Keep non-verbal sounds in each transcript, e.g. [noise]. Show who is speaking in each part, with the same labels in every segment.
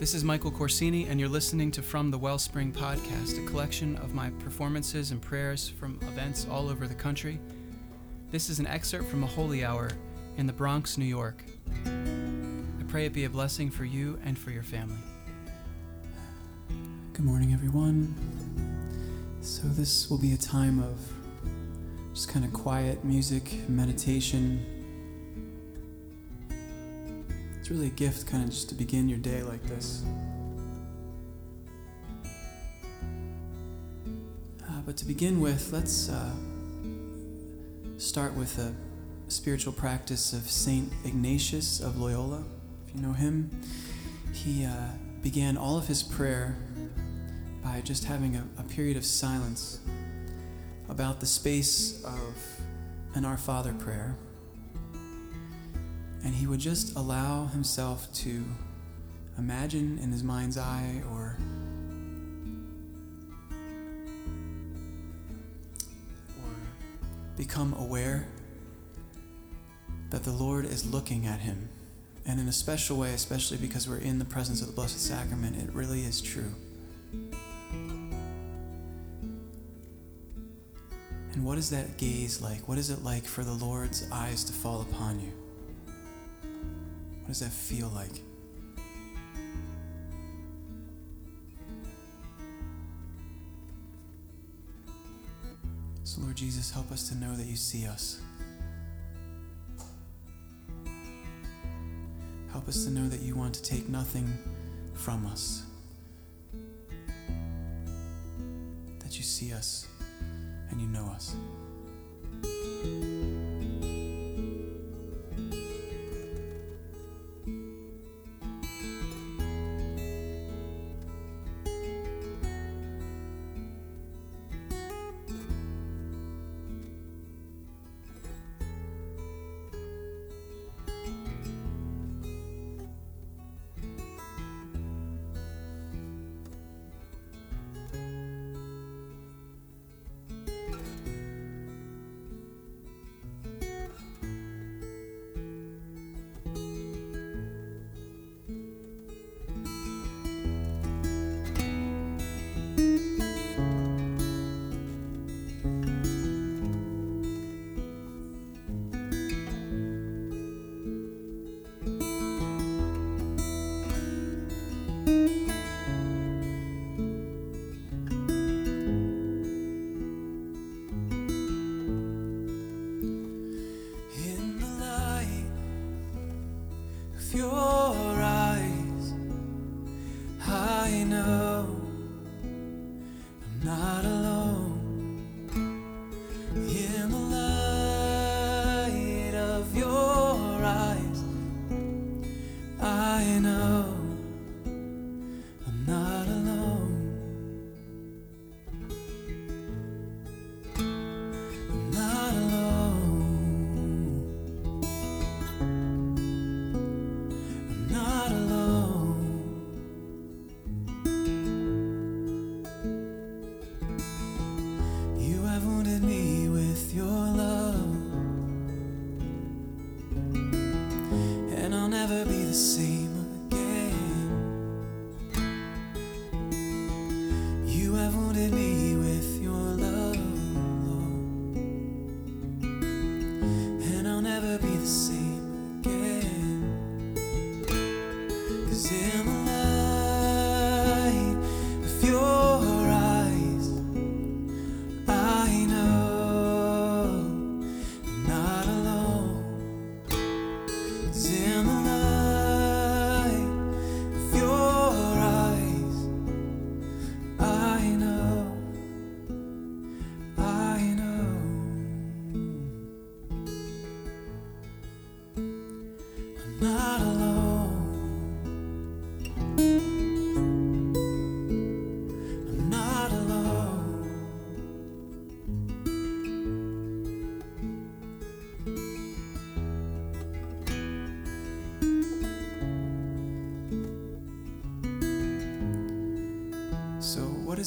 Speaker 1: This is Michael Corsini, and you're listening to From the Wellspring podcast, a collection of my performances and prayers from events all over the country. This is an excerpt from a holy hour in the Bronx, New York. I pray it be a blessing for you and for your family. Good morning, everyone. So, this will be a time of just kind of quiet music, meditation. It's really a gift, kind of just to begin your day like this. Uh, but to begin with, let's uh, start with a spiritual practice of Saint Ignatius of Loyola. If you know him, he uh, began all of his prayer by just having a, a period of silence about the space of an Our Father prayer. And he would just allow himself to imagine in his mind's eye or become aware that the Lord is looking at him. And in a special way, especially because we're in the presence of the Blessed Sacrament, it really is true. And what is that gaze like? What is it like for the Lord's eyes to fall upon you? What does that feel like? So, Lord Jesus, help us to know that you see us. Help us to know that you want to take nothing from us, that you see us and you know us.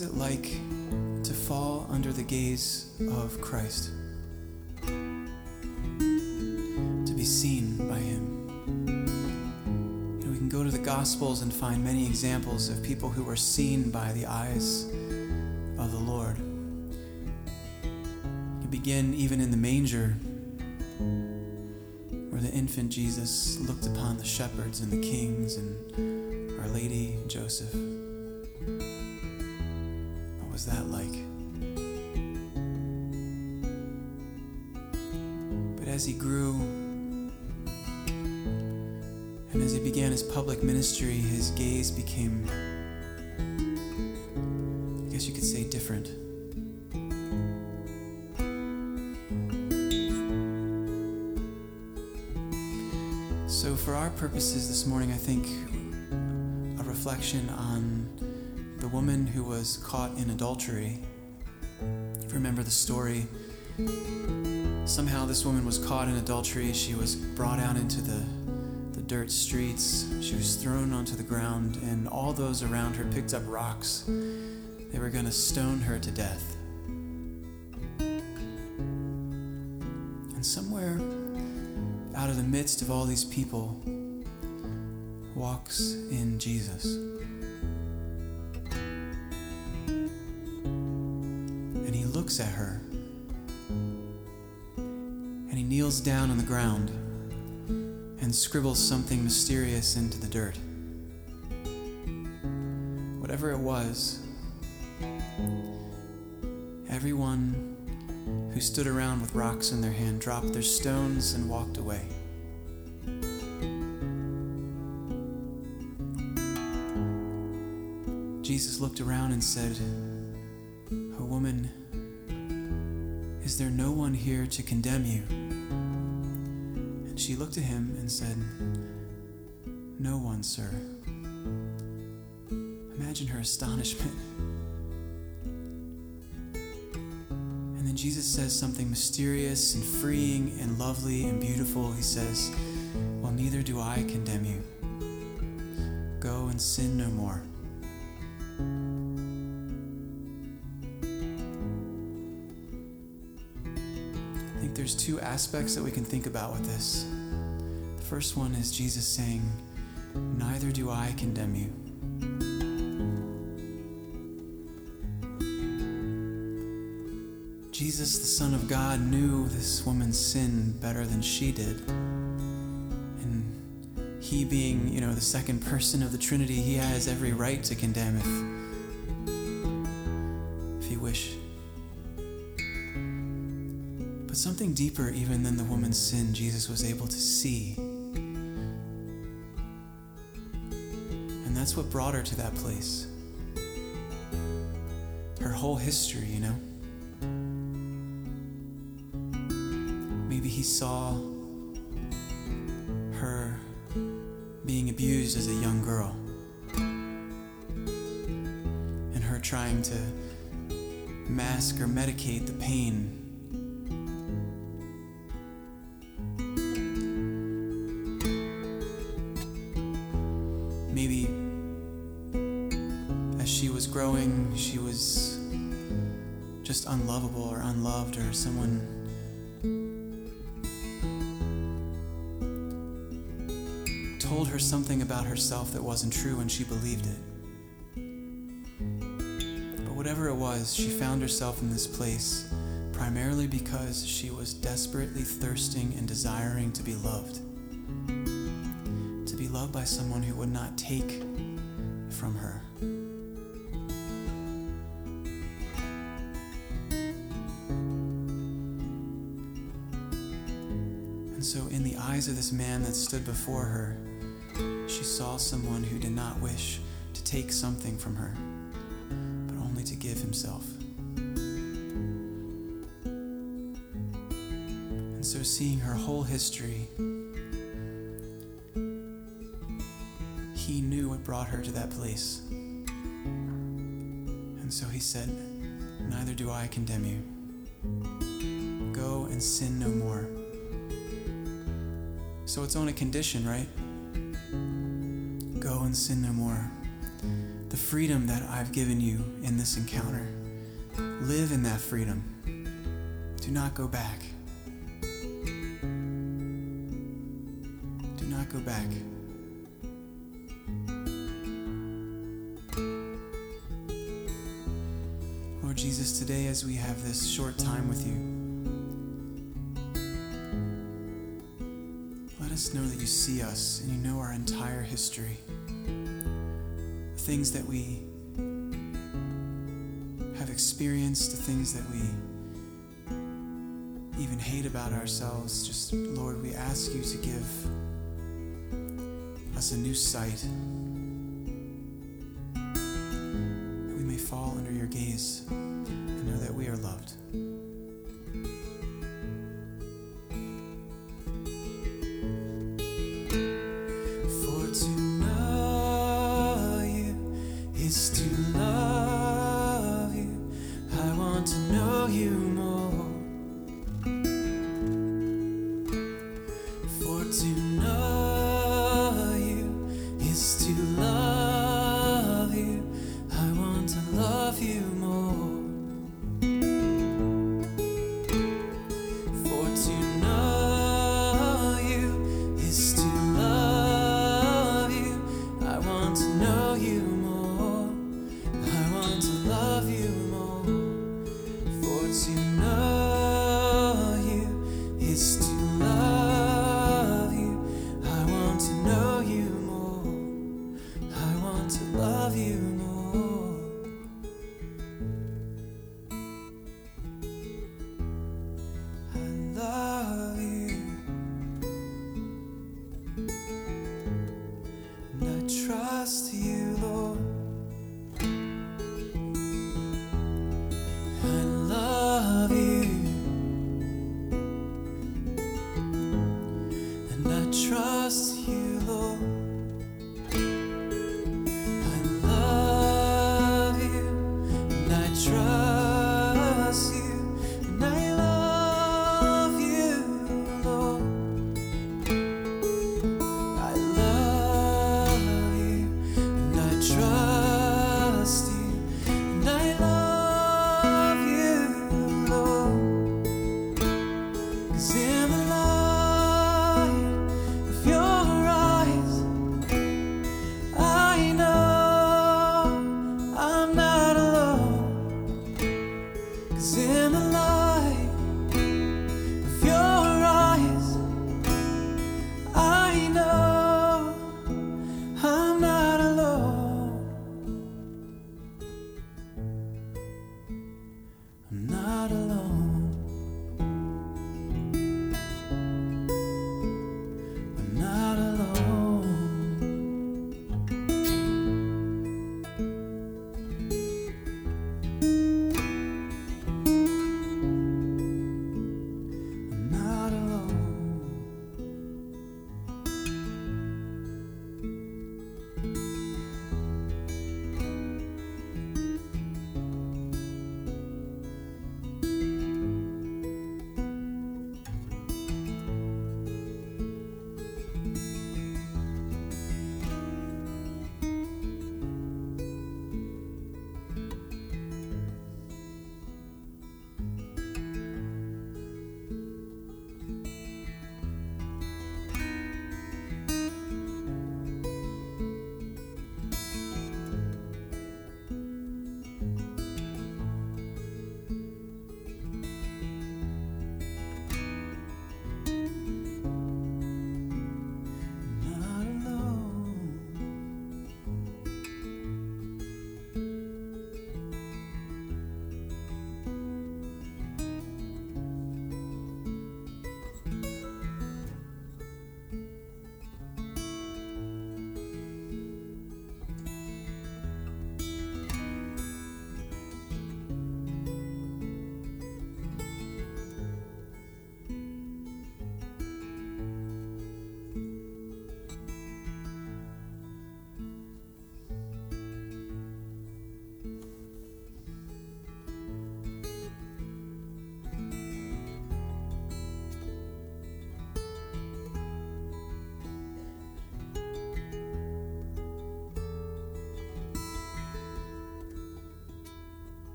Speaker 1: Is it like to fall under the gaze of Christ? To be seen by Him? You know, we can go to the Gospels and find many examples of people who were seen by the eyes of the Lord. You begin even in the manger, where the infant Jesus looked upon the shepherds and the kings and Our Lady Joseph. Was that like? But as he grew, and as he began his public ministry, his gaze became, I guess you could say, different. So, for our purposes this morning, I think a reflection on the woman who was caught in adultery. If you remember the story, somehow this woman was caught in adultery. She was brought out into the dirt streets. She was thrown onto the ground, and all those around her picked up rocks. They were going to stone her to death. And somewhere out of the midst of all these people walks in Jesus. Looks at her. And he kneels down on the ground and scribbles something mysterious into the dirt. Whatever it was, everyone who stood around with rocks in their hand dropped their stones and walked away. Jesus looked around and said, is there no one here to condemn you? And she looked at him and said, No one, sir. Imagine her astonishment. And then Jesus says something mysterious and freeing and lovely and beautiful. He says, Well, neither do I condemn you. Go and sin no more. There's two aspects that we can think about with this. The first one is Jesus saying, Neither do I condemn you. Jesus, the Son of God, knew this woman's sin better than she did. And he being, you know, the second person of the Trinity, he has every right to condemn if deeper even than the woman's sin, Jesus was able to see. And that's what brought her to that place. Her whole history, you know. Maybe he saw her being abused as a young girl. And her trying to mask or medicate the pain unlovable or unloved, or someone told her something about herself that wasn't true and she believed it. But whatever it was, she found herself in this place primarily because she was desperately thirsting and desiring to be loved to be loved by someone who would not take from her. Of this man that stood before her, she saw someone who did not wish to take something from her, but only to give himself. And so, seeing her whole history, he knew what brought her to that place. And so he said, Neither do I condemn you. Go and sin no more. So it's on a condition, right? Go and sin no more. The freedom that I've given you in this encounter, live in that freedom. Do not go back. Do not go back. see us and you know our entire history. The things that we have experienced, the things that we even hate about ourselves, just Lord, we ask you to give us a new sight that we may fall under your gaze and know that we are loved.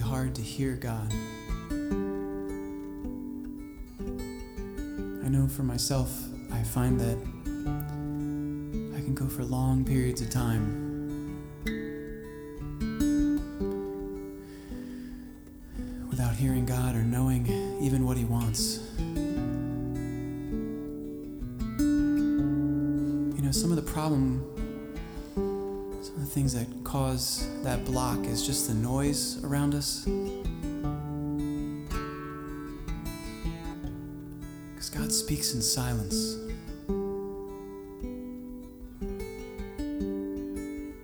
Speaker 1: Hard to hear God. I know for myself, I find that I can go for long periods of time is just the noise around us. Because God speaks in silence.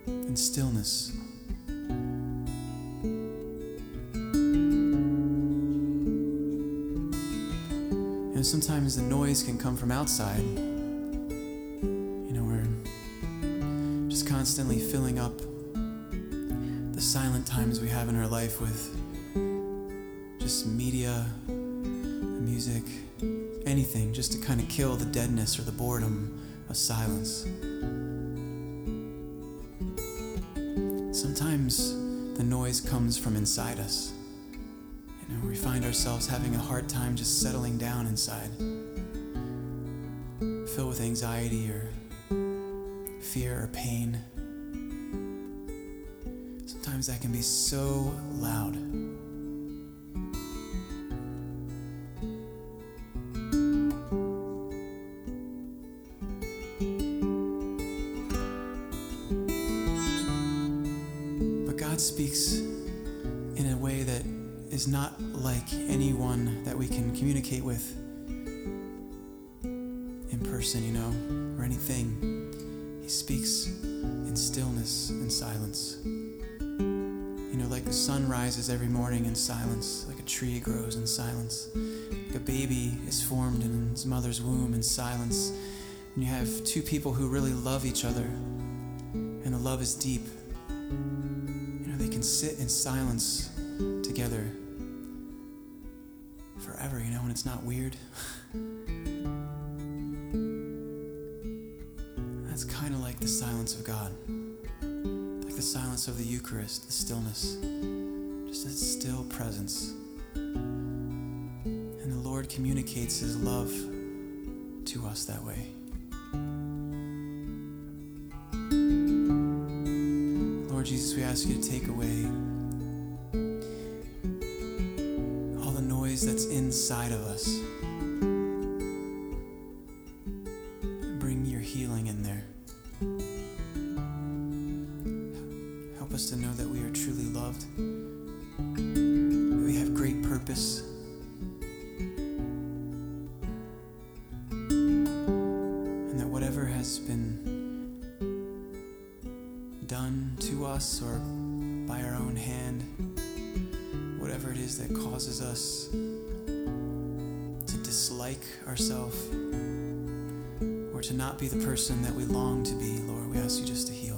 Speaker 1: In stillness. You know, sometimes the noise can come from outside. You know, we're just constantly filling up the times we have in our life with just media, music, anything, just to kind of kill the deadness or the boredom of silence. Sometimes the noise comes from inside us. Know, we find ourselves having a hard time just settling down inside, filled with anxiety or fear or pain. Sometimes that can be so loud. Tree grows in silence, like a baby is formed in its mother's womb in silence. And you have two people who really love each other, and the love is deep. You know, they can sit in silence together forever, you know, and it's not weird. [laughs] That's kind of like the silence of God, like the silence of the Eucharist, the stillness, just that still presence. And the Lord communicates His love to us that way. Lord Jesus, we ask you to take away has been done to us or by our own hand, whatever it is that causes us to dislike ourselves or to not be the person that we long to be, Lord, we ask you just to heal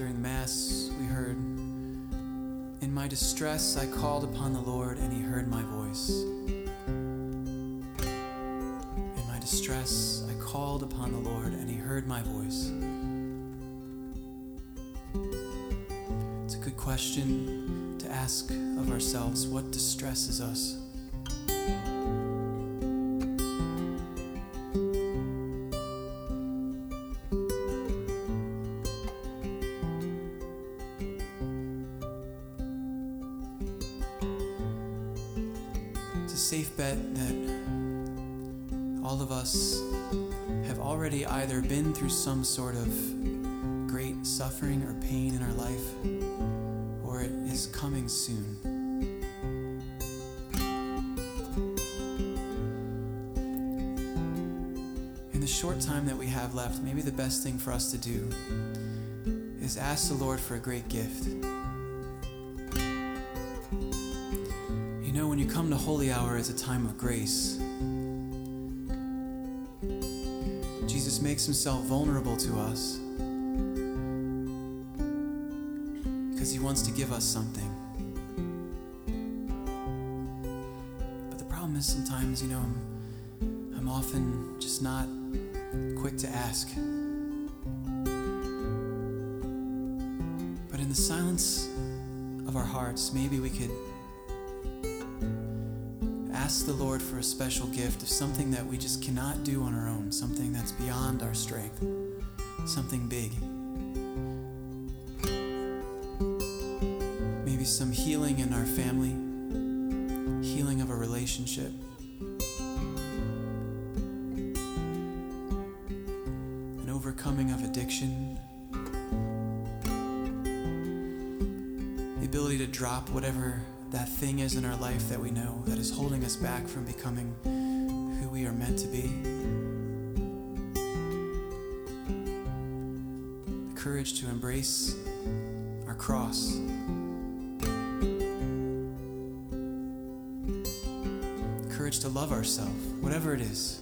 Speaker 1: During Mass, we heard, In my distress I called upon the Lord, and He heard my voice. In my distress I called upon the Lord, and He heard my voice. It's a good question to ask of ourselves what distresses us. Sort of great suffering or pain in our life, or it is coming soon. In the short time that we have left, maybe the best thing for us to do is ask the Lord for a great gift. You know, when you come to Holy Hour as a time of grace, Makes himself vulnerable to us because he wants to give us something. But the problem is sometimes, you know, I'm, I'm often just not quick to ask. But in the silence of our hearts, maybe we could ask the Lord for a special gift of something that we just cannot do on our own, something that's beyond our strength, something big. Maybe some healing in our family, healing of a relationship. An overcoming of addiction. The ability to drop whatever that thing is in our life that we know that is holding us back from becoming who we are meant to be. The courage to embrace our cross. The courage to love ourselves, whatever it is.